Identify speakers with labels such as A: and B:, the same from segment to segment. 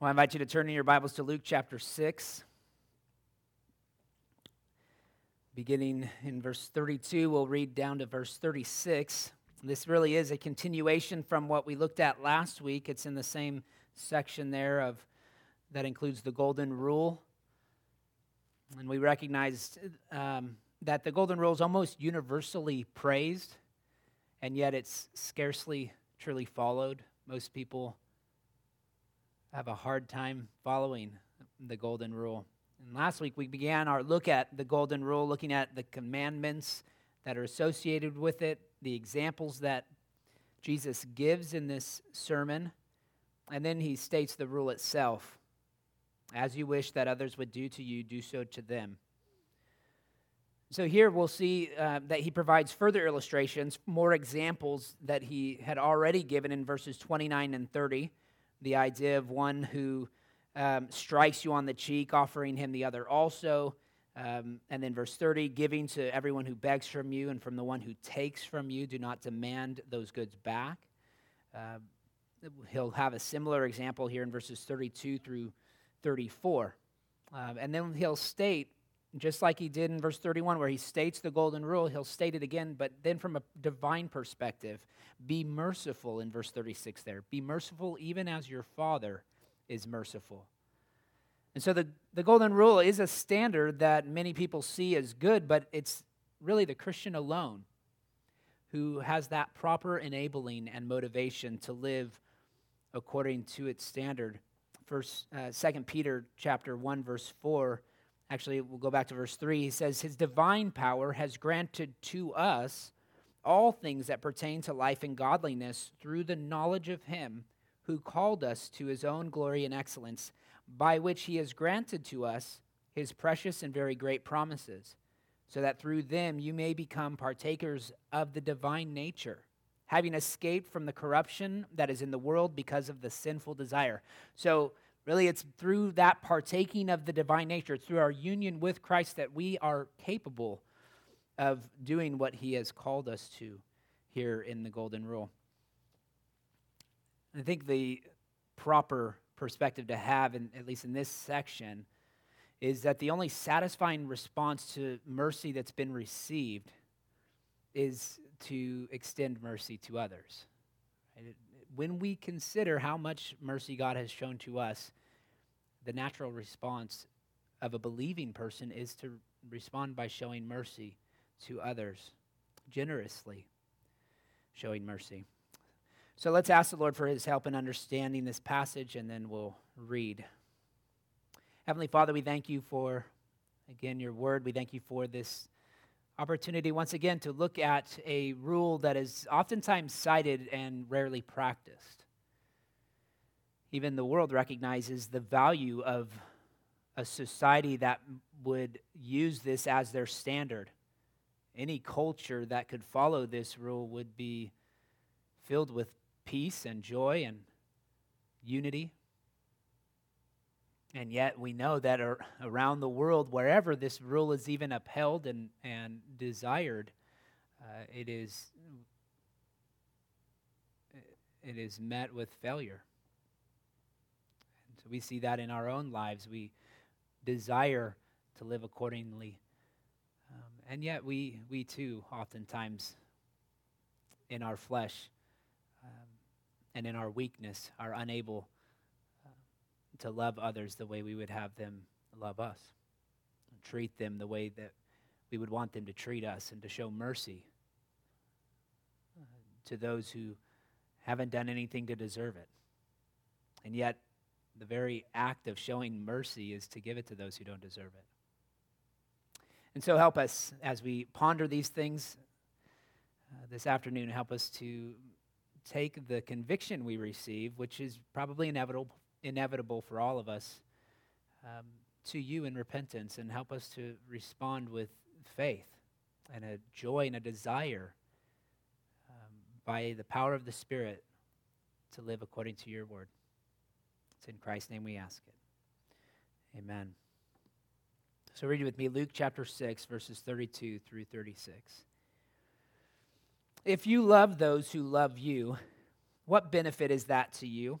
A: Well, I invite you to turn in your Bibles to Luke chapter 6. Beginning in verse 32, we'll read down to verse 36. This really is a continuation from what we looked at last week. It's in the same section there of that includes the golden rule. And we recognized um, that the golden rule is almost universally praised, and yet it's scarcely truly followed. Most people have a hard time following the golden rule. And last week we began our look at the golden rule, looking at the commandments that are associated with it, the examples that Jesus gives in this sermon, and then he states the rule itself. As you wish that others would do to you, do so to them. So here we'll see uh, that he provides further illustrations, more examples that he had already given in verses 29 and 30 the idea of one who um, strikes you on the cheek, offering him the other also. Um, and then verse 30 giving to everyone who begs from you, and from the one who takes from you, do not demand those goods back. Uh, he'll have a similar example here in verses 32 through 34. Um, and then he'll state, just like he did in verse 31, where he states the golden rule, he'll state it again, but then from a divine perspective. Be merciful in verse 36 there. Be merciful even as your Father is merciful. And so the, the golden rule is a standard that many people see as good, but it's really the Christian alone who has that proper enabling and motivation to live according to its standard. First, uh, Second Peter chapter one verse four. Actually, we'll go back to verse three. He says, "His divine power has granted to us all things that pertain to life and godliness through the knowledge of Him who called us to His own glory and excellence, by which He has granted to us His precious and very great promises, so that through them you may become partakers of the divine nature." Having escaped from the corruption that is in the world because of the sinful desire. So, Really, it's through that partaking of the divine nature, it's through our union with Christ that we are capable of doing what he has called us to here in the Golden Rule. I think the proper perspective to have, in, at least in this section, is that the only satisfying response to mercy that's been received is to extend mercy to others. When we consider how much mercy God has shown to us, the natural response of a believing person is to respond by showing mercy to others, generously showing mercy. So let's ask the Lord for his help in understanding this passage, and then we'll read. Heavenly Father, we thank you for, again, your word. We thank you for this opportunity once again to look at a rule that is oftentimes cited and rarely practiced. Even the world recognizes the value of a society that would use this as their standard any culture that could follow this rule would be filled with peace and joy and unity. And yet, we know that around the world, wherever this rule is even upheld and, and desired, uh, it, is, it is met with failure. And so we see that in our own lives. We desire to live accordingly and yet, we, we too, oftentimes, in our flesh um, and in our weakness, are unable uh, to love others the way we would have them love us, treat them the way that we would want them to treat us, and to show mercy uh, to those who haven't done anything to deserve it. And yet, the very act of showing mercy is to give it to those who don't deserve it. And so help us as we ponder these things uh, this afternoon, help us to take the conviction we receive, which is probably inevitable, inevitable for all of us, um, to you in repentance, and help us to respond with faith and a joy and a desire um, by the power of the Spirit to live according to your word. It's in Christ's name we ask it. Amen. So read with me Luke chapter 6, verses 32 through 36. If you love those who love you, what benefit is that to you?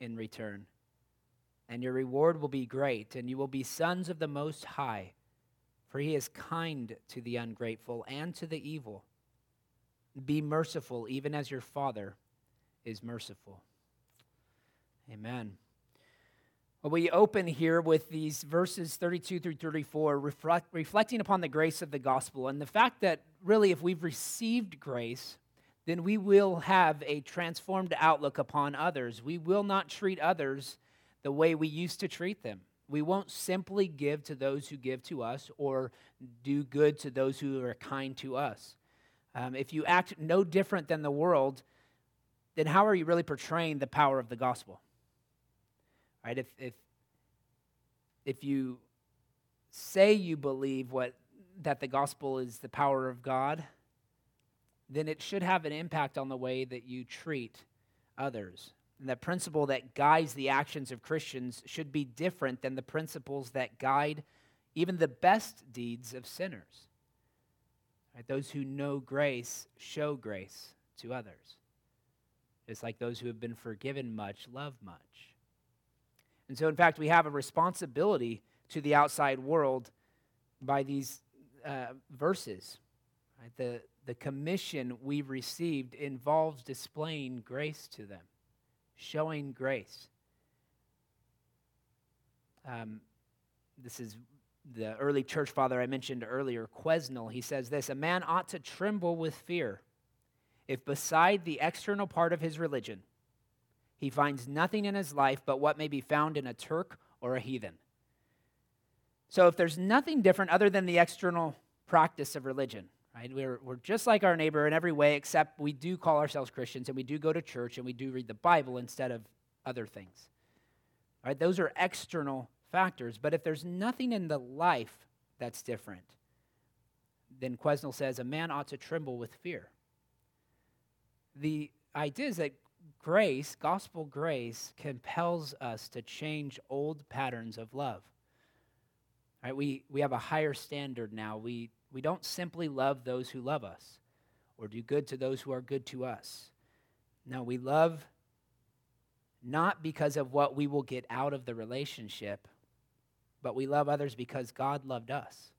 A: in return. And your reward will be great, and you will be sons of the Most High, for he is kind to the ungrateful and to the evil. Be merciful, even as your Father is merciful. Amen. Well, we open here with these verses 32 through 34, reflect, reflecting upon the grace of the gospel and the fact that really, if we've received grace, then we will have a transformed outlook upon others. We will not treat others the way we used to treat them. We won't simply give to those who give to us or do good to those who are kind to us. Um, if you act no different than the world, then how are you really portraying the power of the gospel? Right? If, if, if you say you believe what, that the gospel is the power of God, then it should have an impact on the way that you treat others. And the principle that guides the actions of Christians should be different than the principles that guide even the best deeds of sinners. Right? Those who know grace show grace to others. It's like those who have been forgiven much love much. And so, in fact, we have a responsibility to the outside world by these uh, verses. Right? The, the commission we've received involves displaying grace to them, showing grace. Um, this is the early church father I mentioned earlier, Quesnel. He says this A man ought to tremble with fear if, beside the external part of his religion, he finds nothing in his life but what may be found in a Turk or a heathen. So, if there's nothing different other than the external practice of religion, right? We're, we're just like our neighbor in every way, except we do call ourselves Christians and we do go to church and we do read the Bible instead of other things. Right? Those are external factors. But if there's nothing in the life that's different, then Quesnel says a man ought to tremble with fear. The idea is that grace, gospel grace, compels us to change old patterns of love. Right? We, we have a higher standard now. We we don't simply love those who love us or do good to those who are good to us. No, we love not because of what we will get out of the relationship, but we love others because God loved us.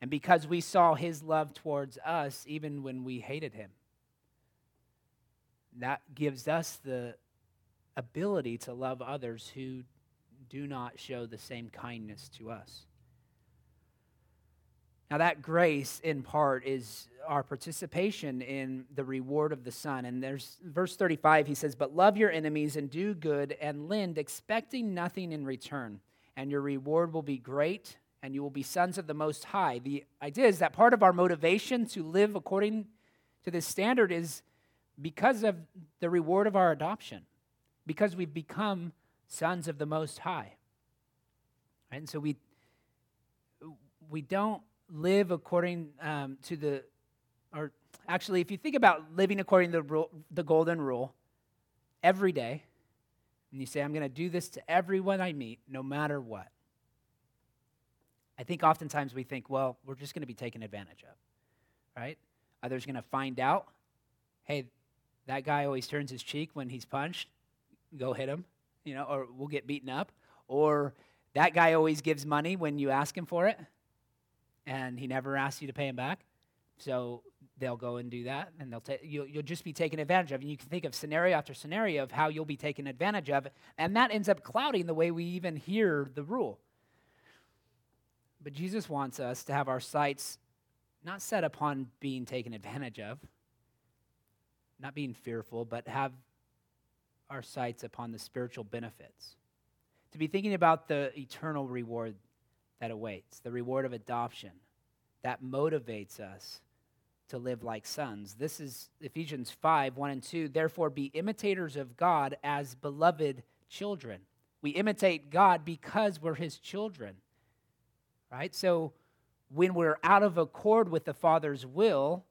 A: And because we saw his love towards us even when we hated him. That gives us the ability to love others who do not show the same kindness to us. Now, that grace, in part, is our participation in the reward of the Son. And there's verse 35, he says, But love your enemies and do good and lend, expecting nothing in return. And your reward will be great, and you will be sons of the Most High. The idea is that part of our motivation to live according to this standard is because of the reward of our adoption, because we've become sons of the Most High. And so we, we don't live according um, to the, or actually, if you think about living according to the, rule, the golden rule every day, and you say, I'm going to do this to everyone I meet, no matter what. I think oftentimes we think, well, we're just going to be taken advantage of, right? Others going to find out, hey, that guy always turns his cheek when he's punched, go hit him, you know, or we'll get beaten up. Or that guy always gives money when you ask him for it, and he never asks you to pay him back. So they'll go and do that, and they'll ta- you'll, you'll just be taken advantage of. And you can think of scenario after scenario of how you'll be taken advantage of, and that ends up clouding the way we even hear the rule. But Jesus wants us to have our sights not set upon being taken advantage of, not being fearful, but have our sights upon the spiritual benefits. To be thinking about the eternal reward that awaits, the reward of adoption that motivates us to live like sons. This is Ephesians 5 1 and 2. Therefore, be imitators of God as beloved children. We imitate God because we're his children. Right? So when we're out of accord with the Father's will,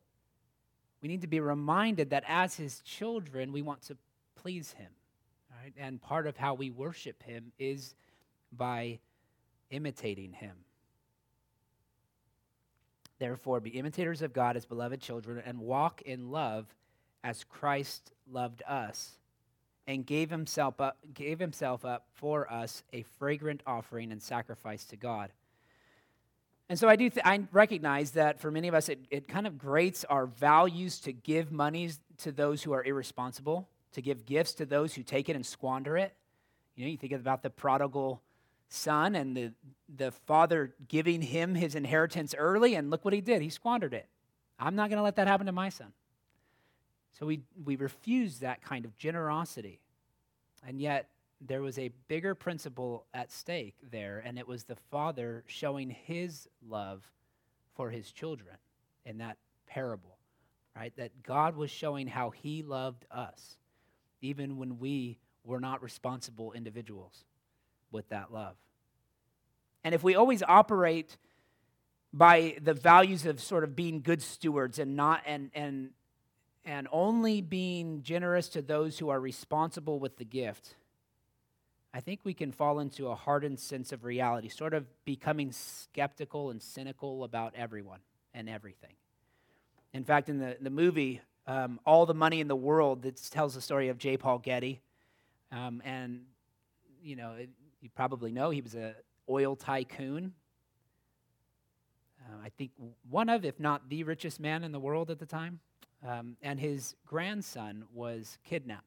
A: we need to be reminded that as his children, we want to please him. Right? And part of how we worship him is by imitating him. Therefore, be imitators of God as beloved children and walk in love as Christ loved us and gave himself up, gave himself up for us a fragrant offering and sacrifice to God. And so I do th- I recognize that for many of us it, it kind of grates our values to give monies to those who are irresponsible, to give gifts to those who take it and squander it. You know, you think about the prodigal son and the, the father giving him his inheritance early, and look what he did. He squandered it. I'm not going to let that happen to my son. So we, we refuse that kind of generosity. And yet, there was a bigger principle at stake there, and it was the father showing his love for his children in that parable, right? That God was showing how he loved us, even when we were not responsible individuals with that love. And if we always operate by the values of sort of being good stewards and not and and and only being generous to those who are responsible with the gift, I think we can fall into a hardened sense of reality, sort of becoming skeptical and cynical about everyone and everything. In fact, in the, the movie, um, All the Money in the World, that tells the story of J. Paul Getty. Um, and, you know, it, you probably know he was an oil tycoon. Uh, I think one of, if not the richest man in the world at the time. Um, and his grandson was kidnapped.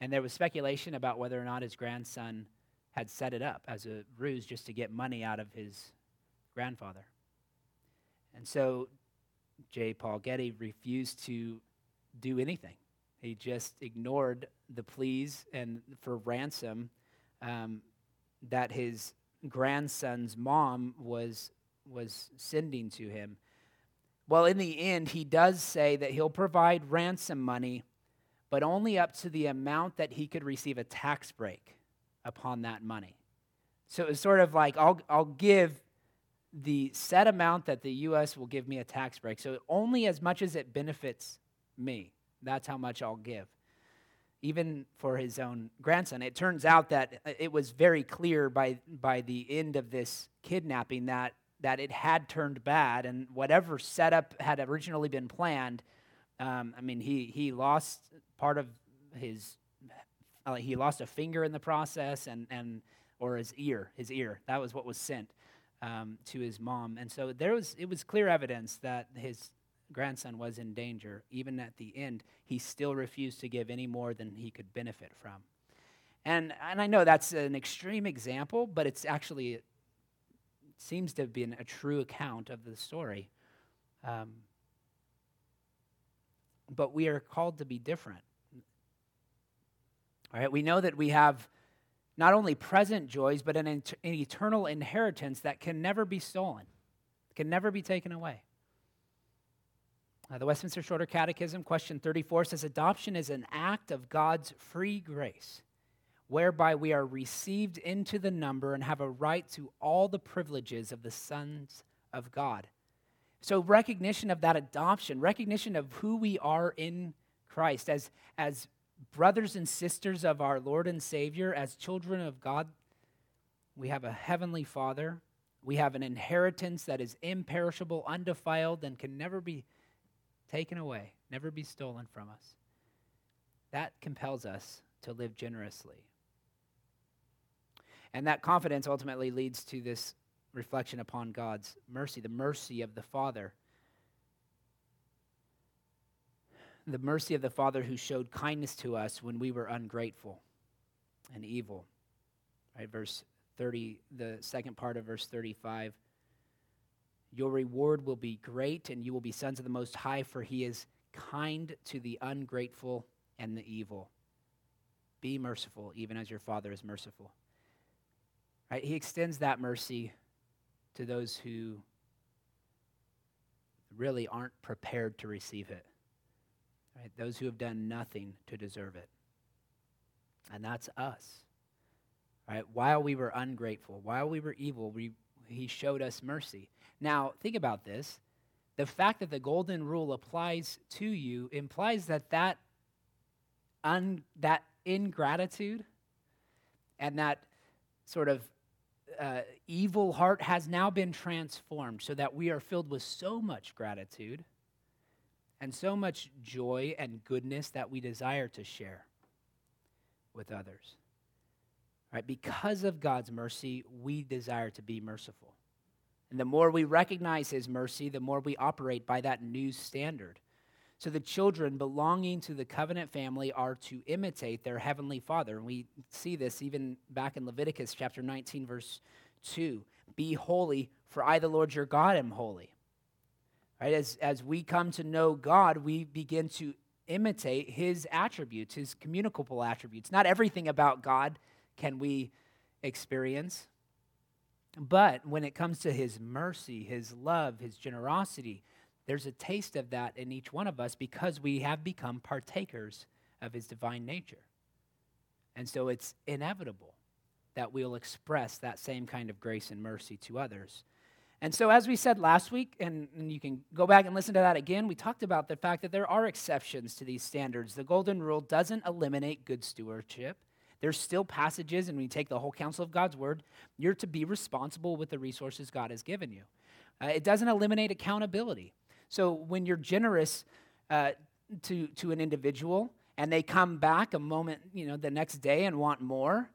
A: And there was speculation about whether or not his grandson had set it up as a ruse just to get money out of his grandfather. And so J. Paul Getty refused to do anything. He just ignored the pleas and for ransom um, that his grandson's mom was was sending to him. Well, in the end, he does say that he'll provide ransom money, but only up to the amount that he could receive a tax break upon that money. So it's sort of like I'll, I'll give the set amount that the U.S. will give me a tax break. So only as much as it benefits me, that's how much I'll give even for his own grandson. It turns out that it was very clear by, by the end of this kidnapping that, that it had turned bad, and whatever setup had originally been planned, um, I mean, he, he lost part of his, uh, he lost a finger in the process, and, and or his ear, his ear. That was what was sent um, to his mom, and so there was it was clear evidence that his grandson was in danger, even at the end, he still refused to give any more than he could benefit from. And, and I know that's an extreme example, but it's actually, it seems to have been a true account of the story. Um, but we are called to be different. All right, we know that we have not only present joys, but an, an eternal inheritance that can never be stolen, can never be taken away. Uh, the Westminster Shorter Catechism, question 34, says adoption is an act of God's free grace, whereby we are received into the number and have a right to all the privileges of the sons of God. So, recognition of that adoption, recognition of who we are in Christ as, as brothers and sisters of our Lord and Savior, as children of God, we have a heavenly Father. We have an inheritance that is imperishable, undefiled, and can never be taken away, never be stolen from us. That compels us to live generously. And that confidence ultimately leads to this reflection upon God's mercy, the mercy of the Father. The mercy of the Father who showed kindness to us when we were ungrateful and evil. Right, verse 30, the second part of verse 35 your reward will be great, and you will be sons of the Most High, for he is kind to the ungrateful and the evil. Be merciful, even as your Father is merciful. Right? He extends that mercy to those who really aren't prepared to receive it. Right? Those who have done nothing to deserve it. And that's us. Right? While we were ungrateful, while we were evil, we, he showed us mercy. Now, think about this. The fact that the golden rule applies to you implies that that, un, that ingratitude and that sort of uh, evil heart has now been transformed so that we are filled with so much gratitude and so much joy and goodness that we desire to share with others. Right? Because of God's mercy, we desire to be merciful. And the more we recognize his mercy, the more we operate by that new standard. So the children belonging to the covenant family are to imitate their heavenly father. And we see this even back in Leviticus chapter 19, verse 2. Be holy, for I, the Lord your God, am holy. Right? As, as we come to know God, we begin to imitate his attributes, his communicable attributes. Not everything about God can we experience, but when it comes to his mercy, his love, his generosity, there's a taste of that in each one of us because we have become partakers of his divine nature. And so it's inevitable that we'll express that same kind of grace and mercy to others. And so, as we said last week, and, and, you can go back and listen to that again, we talked about the fact that there are exceptions to these standards. The Golden Rule doesn't eliminate good stewardship. There's still passages, and we take the whole counsel of God's word, you're to be responsible with the resources God has given you. Uh, it doesn't eliminate accountability. So, when you're generous uh, to, to an individual and they come back a moment, you know, the next day and want more,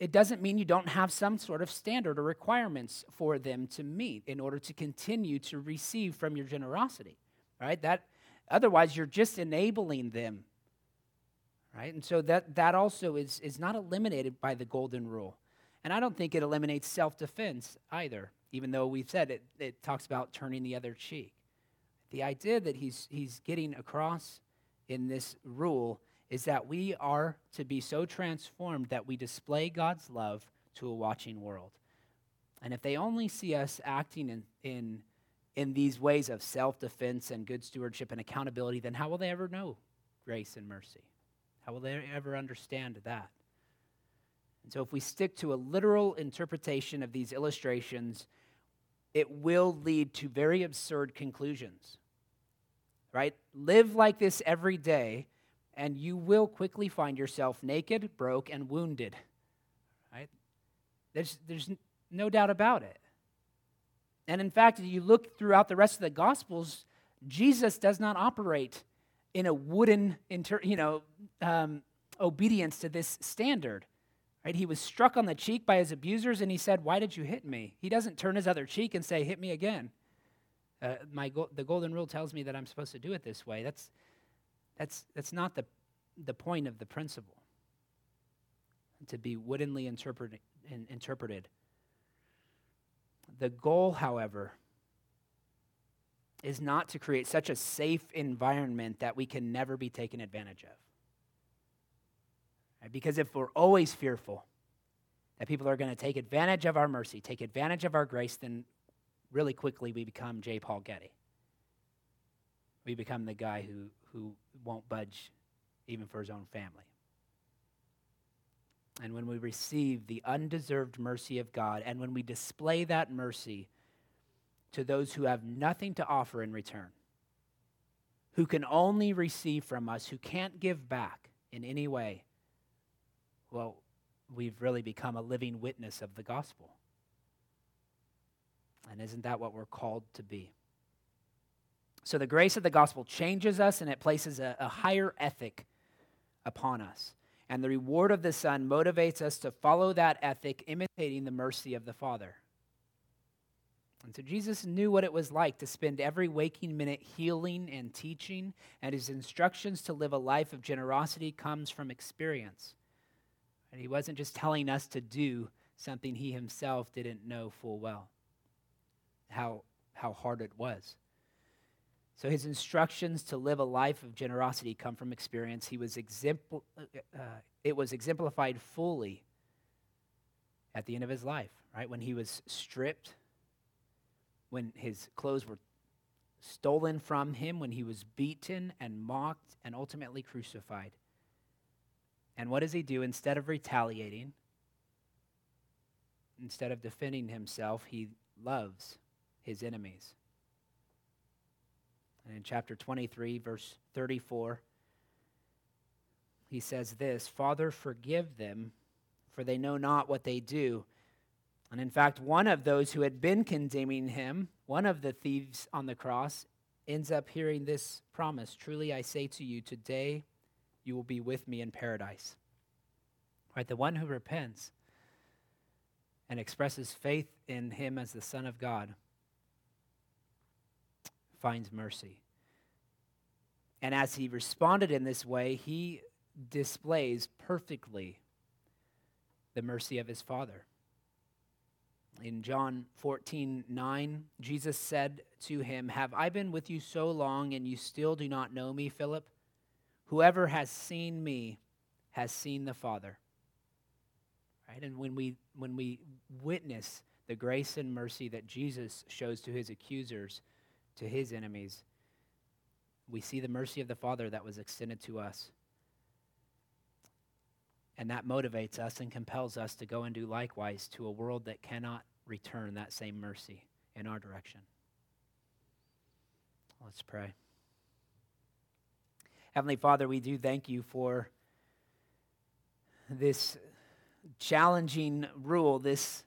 A: it doesn't mean you don't have some sort of standard or requirements for them to meet in order to continue to receive from your generosity right that otherwise you're just enabling them right and so that that also is is not eliminated by the golden rule and i don't think it eliminates self-defense either even though we've said it it talks about turning the other cheek the idea that he's he's getting across in this rule is that we are to be so transformed that we display God's love to a watching world. And if they only see us acting in, in, in these ways of self defense and good stewardship and accountability, then how will they ever know grace and mercy? How will they ever understand that? And so, if we stick to a literal interpretation of these illustrations, it will lead to very absurd conclusions. Right? Live like this every day and you will quickly find yourself naked, broke, and wounded. Right? There's, there's no doubt about it. And in fact, if you look throughout the rest of the Gospels, Jesus does not operate in a wooden, inter, you know, um, obedience to this standard. Right? He was struck on the cheek by his abusers, and he said, "Why did you hit me?" He doesn't turn his other cheek and say, "Hit me again." Uh, my go- the golden rule tells me that I'm supposed to do it this way. That's that's, that's not the, the point of the principle, to be woodenly interpreted, interpreted. The goal, however, is not to create such a safe environment that we can never be taken advantage of. Right? Because if we're always fearful that people are going to take advantage of our mercy, take advantage of our grace, then really quickly we become J. Paul Getty. We become the guy who who won't budge even for his own family. And when we receive the undeserved mercy of God, and when we display that mercy to those who have nothing to offer in return, who can only receive from us, who can't give back in any way, well, we've really become a living witness of the gospel. And isn't that what we're called to be? So the grace of the gospel changes us and it places a, a higher ethic upon us. And the reward of the Son motivates us to follow that ethic, imitating the mercy of the Father. And so Jesus knew what it was like to spend every waking minute healing and teaching, and his instructions to live a life of generosity comes from experience. And he wasn't just telling us to do something he himself didn't know full well how, how hard it was. So his instructions to live a life of generosity come from experience. He was exempl- uh, uh, it was exemplified fully at the end of his life, right? When he was stripped, when his clothes were stolen from him, when he was beaten and mocked and ultimately crucified. And what does he do? Instead of retaliating, instead of defending himself, he loves his enemies. And in chapter 23, verse 34, he says this Father, forgive them, for they know not what they do. And in fact, one of those who had been condemning him, one of the thieves on the cross, ends up hearing this promise Truly I say to you, today you will be with me in paradise. Right? The one who repents and expresses faith in him as the Son of God finds mercy. And as he responded in this way, he displays perfectly the mercy of his Father. In John 14, 9, Jesus said to him, Have I been with you so long and you still do not know me, Philip? Whoever has seen me has seen the Father. Right? And when we, when we witness the grace and mercy that Jesus shows to his accusers, to his enemies, we see the mercy of the Father that was extended to us. And that motivates us and compels us to go and do likewise to a world that cannot return that same mercy in our direction. Let's pray. Heavenly Father, we do thank you for this challenging rule, this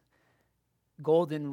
A: golden